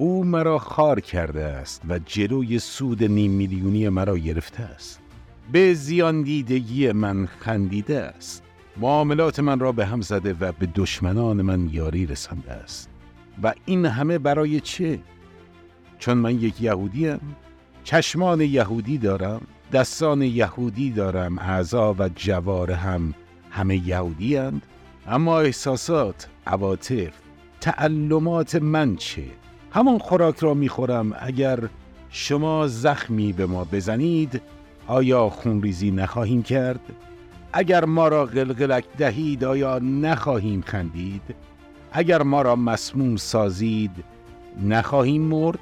او مرا خار کرده است و جلوی سود نیم میلیونی مرا گرفته است به زیان دیدگی من خندیده است معاملات من را به هم زده و به دشمنان من یاری رسانده است و این همه برای چه؟ چون من یک یهودیم چشمان یهودی دارم دستان یهودی دارم اعضا و جواره هم همه یهودی. اما احساسات عواطف تعلمات من چه همان خوراک را می‌خورم اگر شما زخمی به ما بزنید آیا خونریزی نخواهیم کرد؟ اگر ما را قلقلک دهید آیا نخواهیم خندید؟ اگر ما را مسموم سازید نخواهیم مرد؟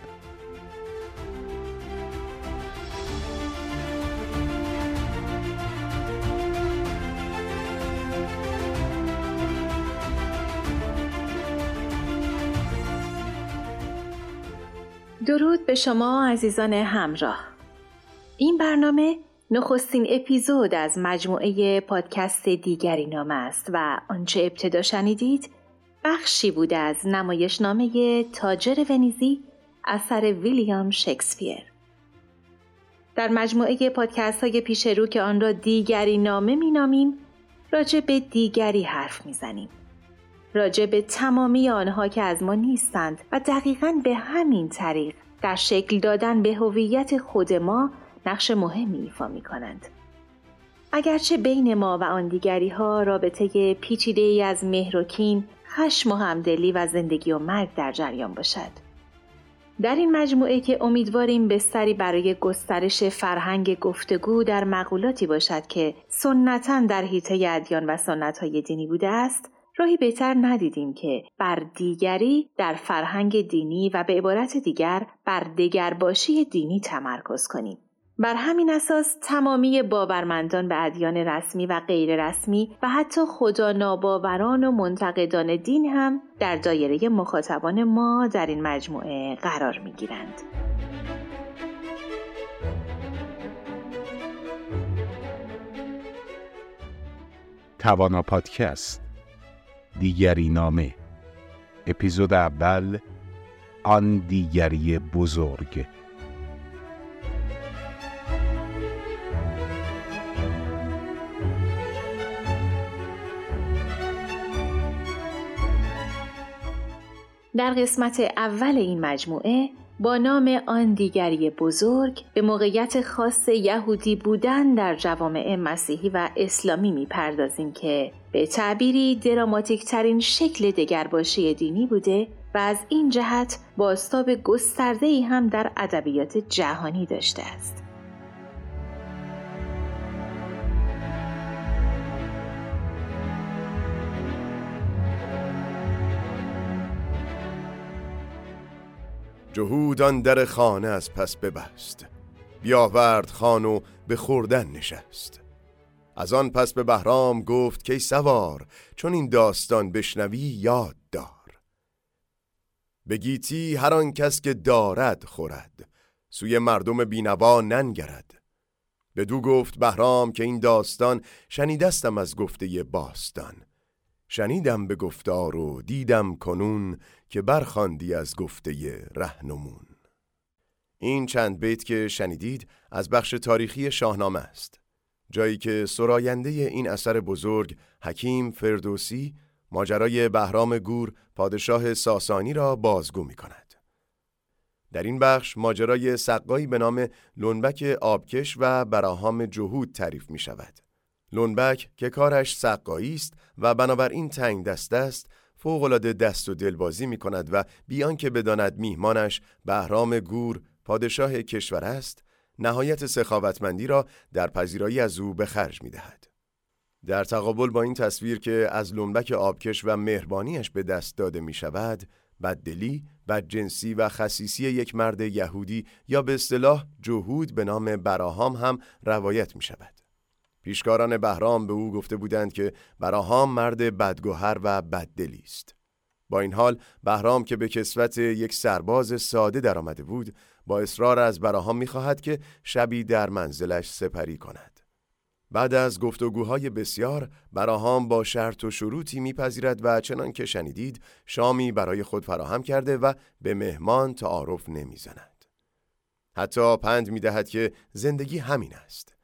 شما عزیزان همراه این برنامه نخستین اپیزود از مجموعه پادکست دیگری نام است و آنچه ابتدا شنیدید بخشی بود از نمایشنامه تاجر ونیزی اثر ویلیام شکسپیر در مجموعه پادکست های پیش رو که آن را دیگری نامه می نامیم راجع به دیگری حرف می زنیم. راجع به تمامی آنها که از ما نیستند و دقیقا به همین طریق در شکل دادن به هویت خود ما نقش مهمی ایفا می کنند. اگرچه بین ما و آن دیگری ها رابطه پیچیده ای از مهر و کین، خشم و همدلی و زندگی و مرگ در جریان باشد. در این مجموعه که امیدواریم بستری برای گسترش فرهنگ گفتگو در مقولاتی باشد که سنتا در حیطه ادیان و سنتهای دینی بوده است راهی بهتر ندیدیم که بر دیگری در فرهنگ دینی و به عبارت دیگر بر دگرباشی دینی تمرکز کنیم. بر همین اساس تمامی باورمندان به ادیان رسمی و غیر رسمی و حتی خدا ناباوران و منتقدان دین هم در دایره مخاطبان ما در این مجموعه قرار می گیرند. توانا پادکست دیگری نامه. اپیزود اول آن دیگری بزرگ. در قسمت اول این مجموعه با نام آن دیگری بزرگ به موقعیت خاص یهودی بودن در جوامع مسیحی و اسلامی می‌پردازیم که به تعبیری دراماتیک ترین شکل دگرباشی دینی بوده و از این جهت باستاب گسترده ای هم در ادبیات جهانی داشته است. جهودان در خانه از پس ببست. بیاورد خانو به خوردن نشست. از آن پس به بهرام گفت که سوار چون این داستان بشنوی یاد دار. بگیتی هر آن کس که دارد خورد. سوی مردم بینوا ننگرد. بدو گفت بهرام که این داستان شنیدستم از گفته باستان. شنیدم به گفتار و دیدم کنون که برخاندی از گفته رهنمون این چند بیت که شنیدید از بخش تاریخی شاهنامه است جایی که سراینده این اثر بزرگ حکیم فردوسی ماجرای بهرام گور پادشاه ساسانی را بازگو می کند. در این بخش ماجرای سقایی به نام لنبک آبکش و براهام جهود تعریف می شود. لونبک که کارش سقایی است و بنابراین تنگ دست است فوقالعاده دست و دلبازی می کند و بیان که بداند میهمانش بهرام گور پادشاه کشور است نهایت سخاوتمندی را در پذیرایی از او به خرج می دهد. در تقابل با این تصویر که از لونبک آبکش و مهربانیش به دست داده می شود بددلی، بدجنسی و خصیصی یک مرد یهودی یا به اصطلاح جهود به نام براهام هم روایت می شود. پیشکاران بهرام به او گفته بودند که براهام مرد بدگوهر و بددلی است. با این حال بهرام که به کسوت یک سرباز ساده درآمده بود با اصرار از براهام می‌خواهد که شبی در منزلش سپری کند. بعد از گفتگوهای بسیار براهام با شرط و شروطی میپذیرد و چنان که شنیدید شامی برای خود فراهم کرده و به مهمان تعارف نمی‌زند. حتی پند می‌دهد که زندگی همین است.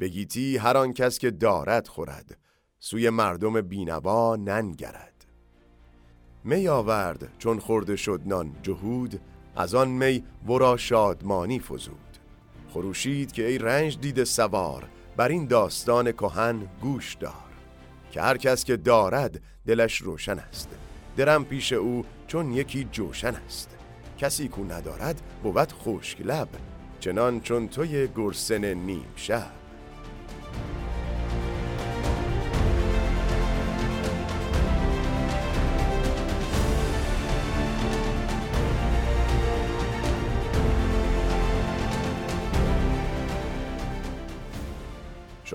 بگیتی هر آن کس که دارد خورد. سوی مردم بینوا ننگرد. می آورد چون خورده شد نان جهود از آن می ورا شادمانی فزود. خروشید که ای رنج دید سوار بر این داستان کهن گوش دار. که هر کس که دارد دلش روشن است. درم پیش او چون یکی جوشن است. کسی کو ندارد بود خشک چنان چون توی گرسن نیم شب.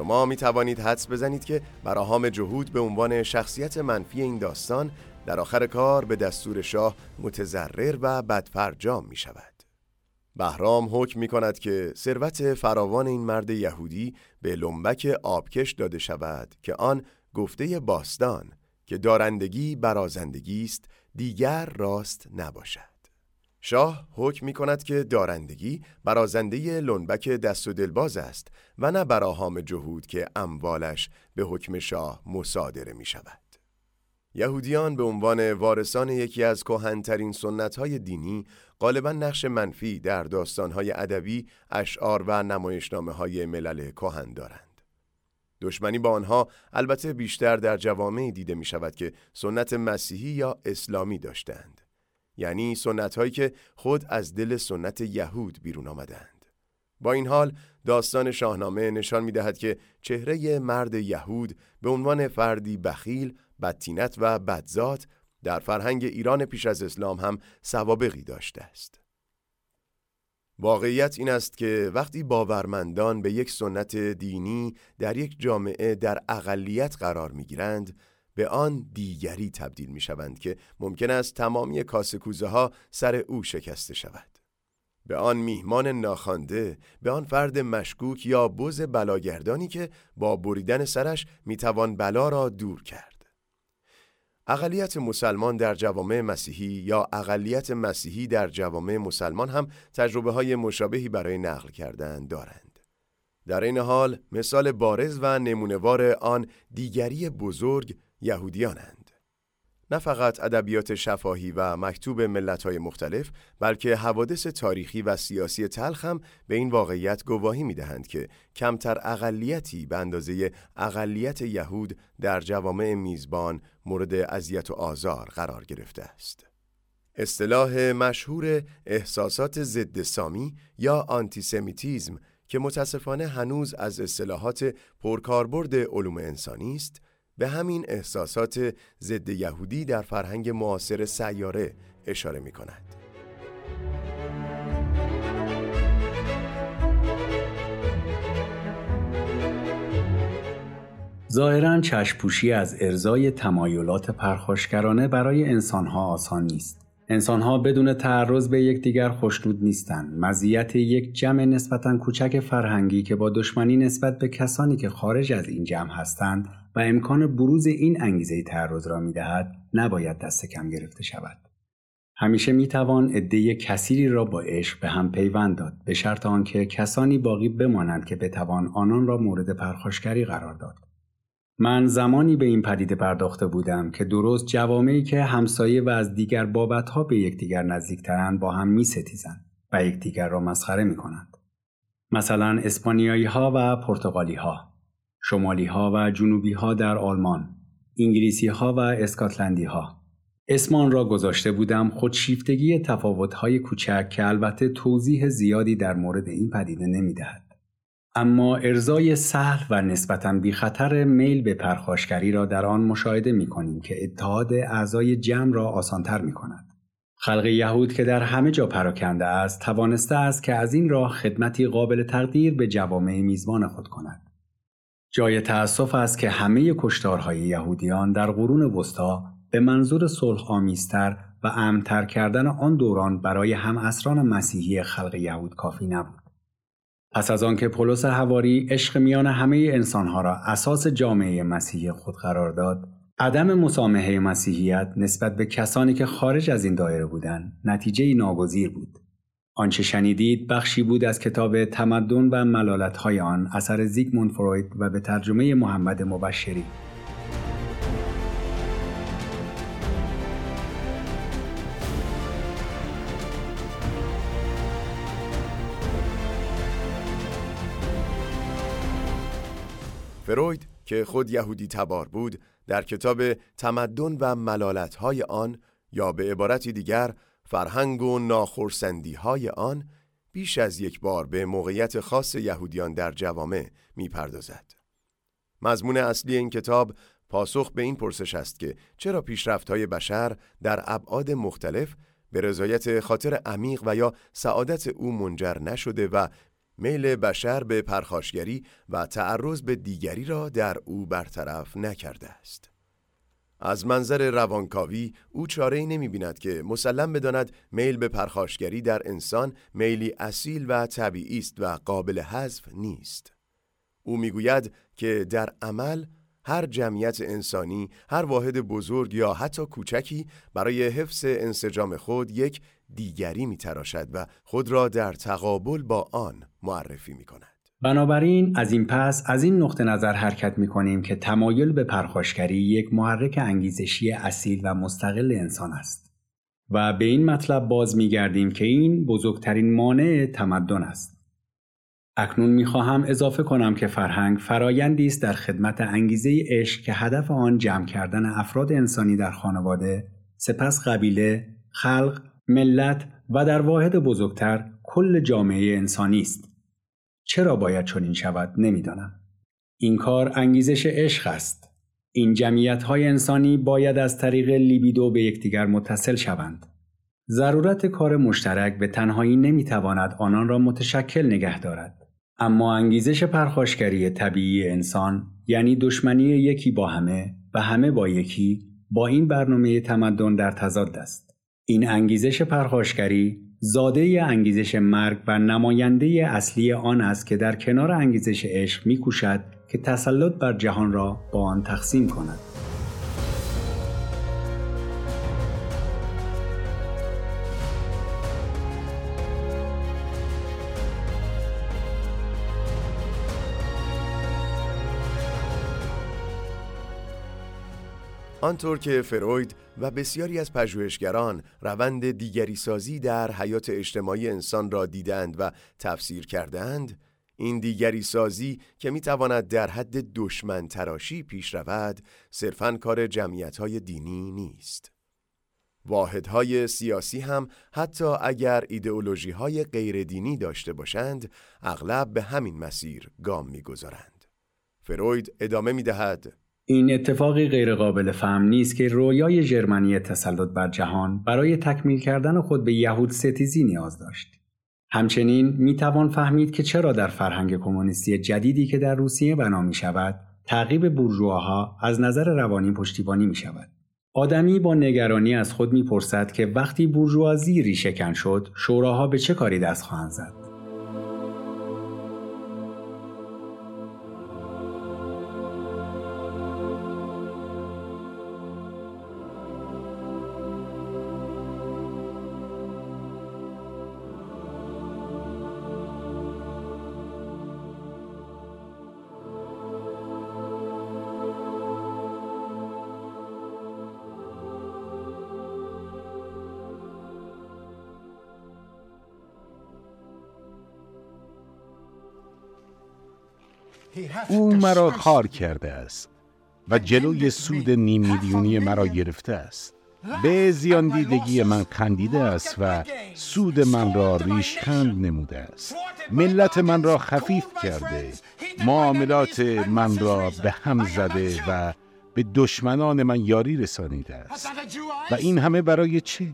شما می توانید حدس بزنید که براهام جهود به عنوان شخصیت منفی این داستان در آخر کار به دستور شاه متضرر و بدفرجام می شود. بهرام حکم می کند که ثروت فراوان این مرد یهودی به لنبک آبکش داده شود که آن گفته باستان که دارندگی برازندگی است دیگر راست نباشد. شاه حکم می کند که دارندگی برازنده لنبک دست و دلباز است و نه براهام جهود که اموالش به حکم شاه مصادره می شود. یهودیان به عنوان وارثان یکی از کهنترین های دینی غالبا نقش منفی در داستانهای ادبی، اشعار و نمایشنامه های ملل کهن دارند. دشمنی با آنها البته بیشتر در جوامعی دیده می شود که سنت مسیحی یا اسلامی داشتند. یعنی سنت هایی که خود از دل سنت یهود بیرون آمدند. با این حال داستان شاهنامه نشان می دهد که چهره مرد یهود به عنوان فردی بخیل، بدتینت و بدزات در فرهنگ ایران پیش از اسلام هم سوابقی داشته است. واقعیت این است که وقتی باورمندان به یک سنت دینی در یک جامعه در اقلیت قرار می گیرند، به آن دیگری تبدیل می شوند که ممکن است تمامی کاسکوزه ها سر او شکسته شود. به آن میهمان ناخوانده، به آن فرد مشکوک یا بز بلاگردانی که با بریدن سرش می‌توان بلا را دور کرد. اقلیت مسلمان در جوامع مسیحی یا اقلیت مسیحی در جوامع مسلمان هم تجربه های مشابهی برای نقل کردن دارند. در این حال مثال بارز و نمونوار آن دیگری بزرگ یهودیانند. نه فقط ادبیات شفاهی و مکتوب ملت‌های مختلف بلکه حوادث تاریخی و سیاسی تلخ هم به این واقعیت گواهی می‌دهند که کمتر اقلیتی به اندازه اقلیت یهود در جوامع میزبان مورد اذیت و آزار قرار گرفته است. اصطلاح مشهور احساسات ضد سامی یا آنتیسمیتیزم که متاسفانه هنوز از اصطلاحات پرکاربرد علوم انسانی است به همین احساسات ضد یهودی در فرهنگ معاصر سیاره اشاره می کند. ظاهرا چشپوشی از ارزای تمایلات پرخاشگرانه برای انسانها آسان نیست. انسانها بدون تعرض به یکدیگر خوشنود نیستند. مزیت یک جمع نسبتا کوچک فرهنگی که با دشمنی نسبت به کسانی که خارج از این جمع هستند و امکان بروز این انگیزه تعرض را می‌دهد نباید دست کم گرفته شود. همیشه می توان عده کثیری را با عشق به هم پیوند داد به شرط آنکه کسانی باقی بمانند که بتوان آنان را مورد پرخاشگری قرار داد. من زمانی به این پدیده پرداخته بودم که درست جوامعی که همسایه و از دیگر بابتها به یکدیگر نزدیکترند با هم می ستیزند و یکدیگر را مسخره می کنند. مثلا اسپانیایی ها و پرتغالی ها شمالی ها و جنوبی ها در آلمان، انگلیسی ها و اسکاتلندی ها. اسمان را گذاشته بودم خودشیفتگی تفاوت های کوچک که البته توضیح زیادی در مورد این پدیده نمی دهد. اما ارزای سهل و نسبتا خطر میل به پرخاشگری را در آن مشاهده می کنیم که اتحاد اعضای جمع را آسانتر می کند. خلق یهود که در همه جا پراکنده است توانسته است که از این راه خدمتی قابل تقدیر به جوامع میزبان خود کند. جای تأسف است که همه کشتارهای یهودیان در قرون وسطا به منظور صلح آمیزتر و امتر کردن آن دوران برای هم مسیحی خلق یهود کافی نبود. پس از آنکه پولس هواری عشق میان همه انسانها را اساس جامعه مسیحی خود قرار داد عدم مسامحه مسیحیت نسبت به کسانی که خارج از این دایره بودند نتیجه ناگزیر بود. آنچه شنیدید بخشی بود از کتاب تمدن و ملالتهای آن اثر زیگموند فروید و به ترجمه محمد مبشری. فروید که خود یهودی تبار بود در کتاب تمدن و ملالتهای آن یا به عبارتی دیگر فرهنگ و ناخرسندی های آن بیش از یک بار به موقعیت خاص یهودیان در جوامع می پردازد. مضمون اصلی این کتاب پاسخ به این پرسش است که چرا پیشرفت های بشر در ابعاد مختلف به رضایت خاطر عمیق و یا سعادت او منجر نشده و میل بشر به پرخاشگری و تعرض به دیگری را در او برطرف نکرده است. از منظر روانکاوی او چاره ای نمی بیند که مسلم بداند میل به پرخاشگری در انسان میلی اصیل و طبیعی است و قابل حذف نیست. او می‌گوید که در عمل هر جمعیت انسانی، هر واحد بزرگ یا حتی کوچکی برای حفظ انسجام خود یک دیگری می تراشد و خود را در تقابل با آن معرفی می کند. بنابراین از این پس از این نقطه نظر حرکت می کنیم که تمایل به پرخاشگری یک محرک انگیزشی اصیل و مستقل انسان است. و به این مطلب باز می گردیم که این بزرگترین مانع تمدن است. اکنون می خواهم اضافه کنم که فرهنگ فرایندی است در خدمت انگیزه عشق که هدف آن جمع کردن افراد انسانی در خانواده، سپس قبیله، خلق، ملت و در واحد بزرگتر کل جامعه انسانی است. چرا باید چنین شود نمی‌دانم. این کار انگیزش عشق است. این جمعیت های انسانی باید از طریق لیبیدو به یکدیگر متصل شوند. ضرورت کار مشترک به تنهایی نمی‌تواند آنان را متشکل نگه دارد. اما انگیزش پرخاشگری طبیعی انسان یعنی دشمنی یکی با همه و همه با یکی با این برنامه تمدن در تضاد است. این انگیزش پرخاشگری زاده انگیزش مرگ و نماینده اصلی آن است که در کنار انگیزش عشق میکوشد که تسلط بر جهان را با آن تقسیم کند. آنطور که فروید و بسیاری از پژوهشگران روند دیگری سازی در حیات اجتماعی انسان را دیدند و تفسیر کردند این دیگری سازی که می تواند در حد دشمن تراشی پیش رود صرفاً کار جمعیت های دینی نیست واحدهای سیاسی هم حتی اگر ایدئولوژی های غیر دینی داشته باشند اغلب به همین مسیر گام می‌گذارند. فروید ادامه می دهد این اتفاقی غیرقابل فهم نیست که رویای ژرمنی تسلط بر جهان برای تکمیل کردن خود به یهود ستیزی نیاز داشت. همچنین می توان فهمید که چرا در فرهنگ کمونیستی جدیدی که در روسیه بنا می شود، تعقیب بورژواها از نظر روانی پشتیبانی می شود. آدمی با نگرانی از خود می‌پرسد که وقتی بورژوازی ریشهکن شد، شوراها به چه کاری دست خواهند زد؟ او مرا خار کرده است و جلوی سود نیم میلیونی مرا گرفته است. به زیان دیدگی من خندیده است و سود من را ریشخند نموده است. ملت من را خفیف کرده. معاملات من را به هم زده و به دشمنان من یاری رسانیده است. و این همه برای چه؟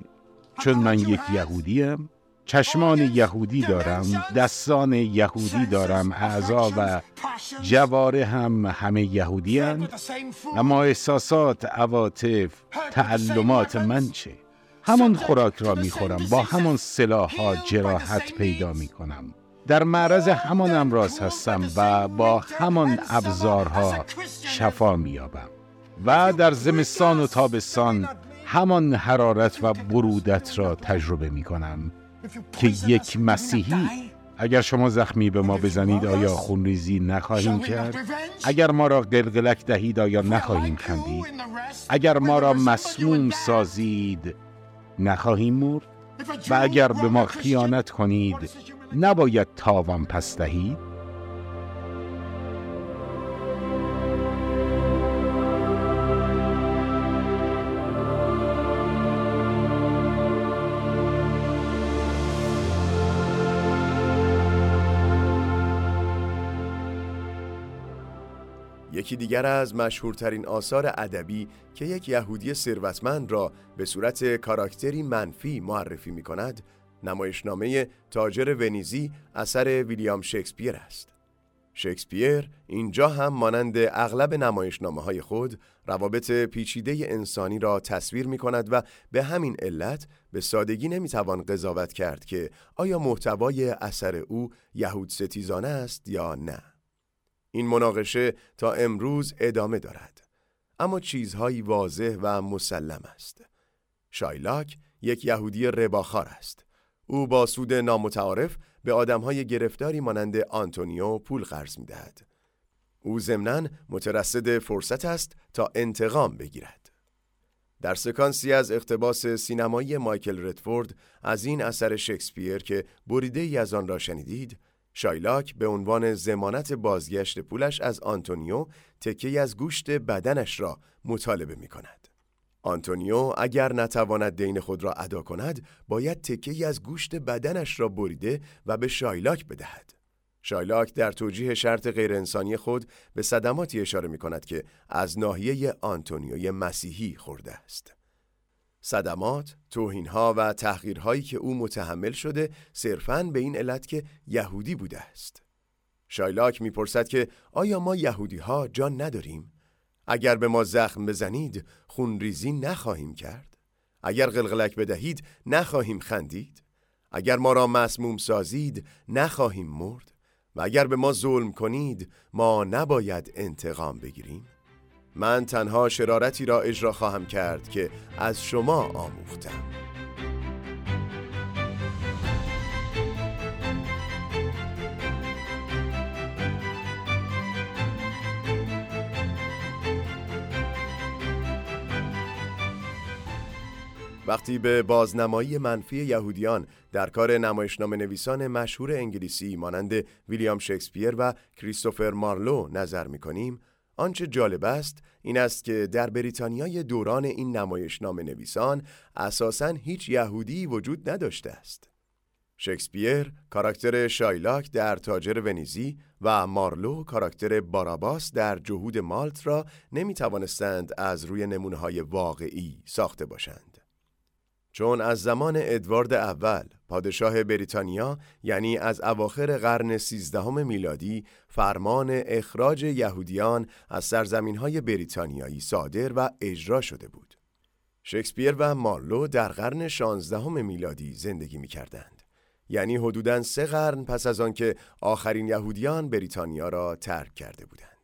چون من یک یهودیم چشمان یهودی دارم دستان یهودی دارم اعضا و جواره هم همه یهودی هند. اما احساسات عواطف تعلمات من چه؟ همان خوراک را می‌خورم با همان سلاح ها جراحت پیدا می‌کنم. در معرض همان امراض هستم و با همان ابزارها شفا میابم و در زمستان و تابستان همان حرارت و برودت را تجربه می کنم که یک مسیحی اگر شما زخمی به ما بزنید آیا خونریزی نخواهیم کرد؟ اگر ما را قلقلک دهید آیا نخواهیم خندید؟ اگر ما را مسموم سازید نخواهیم مرد؟ و اگر به ما خیانت کنید نباید تاوان پس دهید؟ یکی دیگر از مشهورترین آثار ادبی که یک یهودی ثروتمند را به صورت کاراکتری منفی معرفی می کند نمایشنامه تاجر ونیزی اثر ویلیام شکسپیر است. شکسپیر اینجا هم مانند اغلب نمایشنامه های خود روابط پیچیده انسانی را تصویر می کند و به همین علت به سادگی نمی توان قضاوت کرد که آیا محتوای اثر او یهود ستیزانه است یا نه. این مناقشه تا امروز ادامه دارد اما چیزهایی واضح و مسلم است شایلاک یک یهودی رباخوار است او با سود نامتعارف به آدمهای گرفتاری مانند آنتونیو پول قرض می دهد. او ضمناً مترصد فرصت است تا انتقام بگیرد. در سکانسی از اقتباس سینمایی مایکل ردفورد از این اثر شکسپیر که بریده ای از آن را شنیدید شایلاک به عنوان ضمانت بازگشت پولش از آنتونیو تکه‌ای از گوشت بدنش را مطالبه می کند. آنتونیو اگر نتواند دین خود را ادا کند باید تکه‌ای از گوشت بدنش را بریده و به شایلاک بدهد. شایلاک در توجیه شرط غیرانسانی خود به صدماتی اشاره می کند که از ناحیه آنتونیوی مسیحی خورده است. صدمات، توهینها و تحقیرهایی که او متحمل شده صرفاً به این علت که یهودی بوده است. شایلاک می‌پرسد که آیا ما یهودی ها جان نداریم؟ اگر به ما زخم بزنید خونریزی نخواهیم کرد؟ اگر قلقلک بدهید نخواهیم خندید؟ اگر ما را مسموم سازید نخواهیم مرد؟ و اگر به ما ظلم کنید ما نباید انتقام بگیریم؟ من تنها شرارتی را اجرا خواهم کرد که از شما آموختم. وقتی به بازنمایی منفی یهودیان در کار نمایشنامه نویسان مشهور انگلیسی مانند ویلیام شکسپیر و کریستوفر مارلو نظر می کنیم آنچه جالب است این است که در بریتانیای دوران این نمایشنامه نویسان اساساً هیچ یهودی وجود نداشته است. شکسپیر کاراکتر شایلاک در تاجر ونیزی و مارلو کاراکتر باراباس در جهود مالت را نمی توانستند از روی نمونه های واقعی ساخته باشند. چون از زمان ادوارد اول پادشاه بریتانیا یعنی از اواخر قرن سیزدهم میلادی فرمان اخراج یهودیان از سرزمین های بریتانیایی صادر و اجرا شده بود. شکسپیر و مارلو در قرن شانزدهم میلادی زندگی می کردند. یعنی حدوداً سه قرن پس از آنکه آخرین یهودیان بریتانیا را ترک کرده بودند.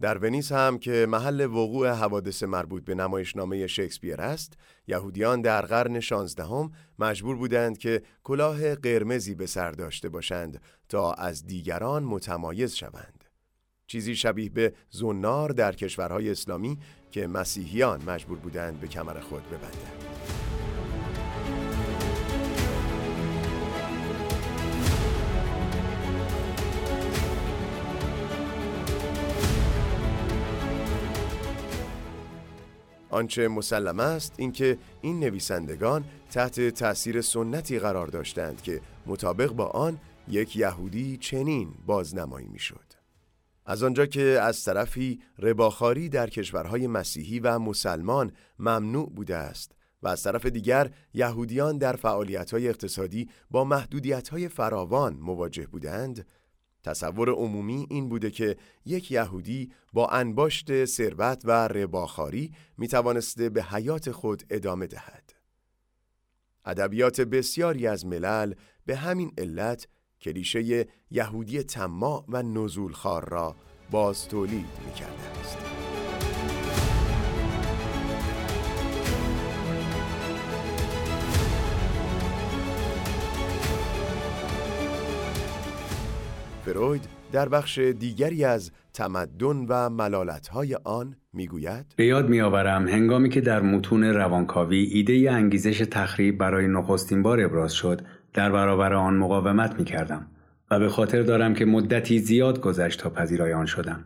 در ونیز هم که محل وقوع حوادث مربوط به نمایشنامه شکسپیر است، یهودیان در قرن شانزدهم مجبور بودند که کلاه قرمزی به سر داشته باشند تا از دیگران متمایز شوند. چیزی شبیه به زنار در کشورهای اسلامی که مسیحیان مجبور بودند به کمر خود ببندند. آنچه مسلم است اینکه این نویسندگان تحت تأثیر سنتی قرار داشتند که مطابق با آن یک یهودی چنین بازنمایی می‌شد. از آنجا که از طرفی رباخاری در کشورهای مسیحی و مسلمان ممنوع بوده است و از طرف دیگر یهودیان در فعالیت‌های اقتصادی با محدودیت‌های فراوان مواجه بودند تصور عمومی این بوده که یک یهودی با انباشت ثروت و رباخاری می توانسته به حیات خود ادامه دهد. ادبیات بسیاری از ملل به همین علت کلیشه یهودی تماع و نزولخوار را باز تولید می کرده است. فروید در بخش دیگری از تمدن و ملالتهای آن می‌گوید به یاد میآورم هنگامی که در متون روانکاوی ایده انگیزش تخریب برای نخستین بار ابراز شد در برابر آن مقاومت می کردم و به خاطر دارم که مدتی زیاد گذشت تا پذیرای آن شدم.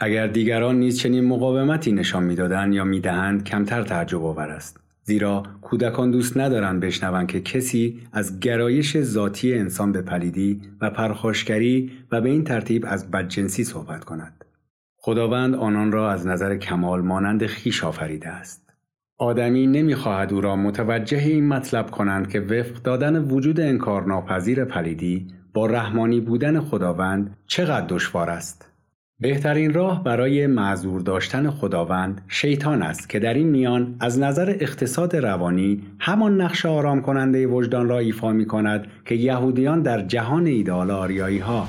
اگر دیگران نیز چنین مقاومتی نشان می‌دادند یا می‌دهند کمتر تعجب آور است. زیرا کودکان دوست ندارند بشنوند که کسی از گرایش ذاتی انسان به پلیدی و پرخاشگری و به این ترتیب از بدجنسی صحبت کند. خداوند آنان را از نظر کمال مانند خیش آفریده است. آدمی نمی‌خواهد او را متوجه این مطلب کنند که وفق دادن وجود انکارناپذیر پلیدی با رحمانی بودن خداوند چقدر دشوار است. بهترین راه برای معذور داشتن خداوند شیطان است که در این میان از نظر اقتصاد روانی همان نقش آرام کننده وجدان را ایفا می کند که یهودیان در جهان ایدال آریایی ها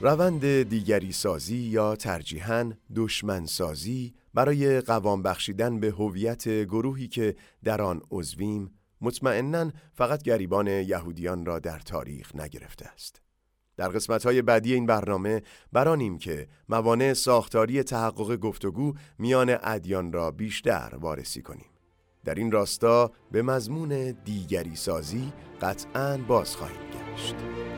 روند دیگری سازی یا ترجیحاً دشمن سازی برای قوام بخشیدن به هویت گروهی که در آن عضویم مطمئنا فقط گریبان یهودیان را در تاریخ نگرفته است. در قسمت های بعدی این برنامه برانیم که موانع ساختاری تحقق گفتگو میان ادیان را بیشتر وارسی کنیم. در این راستا به مضمون دیگری سازی قطعا باز خواهیم گشت.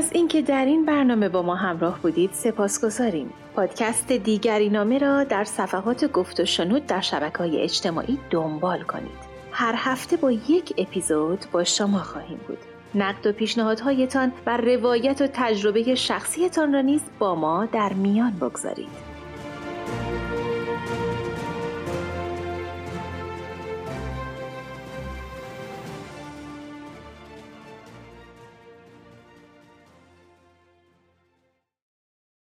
از اینکه در این برنامه با ما همراه بودید سپاسگزاریم. پادکست دیگری نامه را در صفحات گفت و شنود در شبکه های اجتماعی دنبال کنید. هر هفته با یک اپیزود با شما خواهیم بود. نقد و پیشنهادهایتان و روایت و تجربه شخصیتان را نیز با ما در میان بگذارید.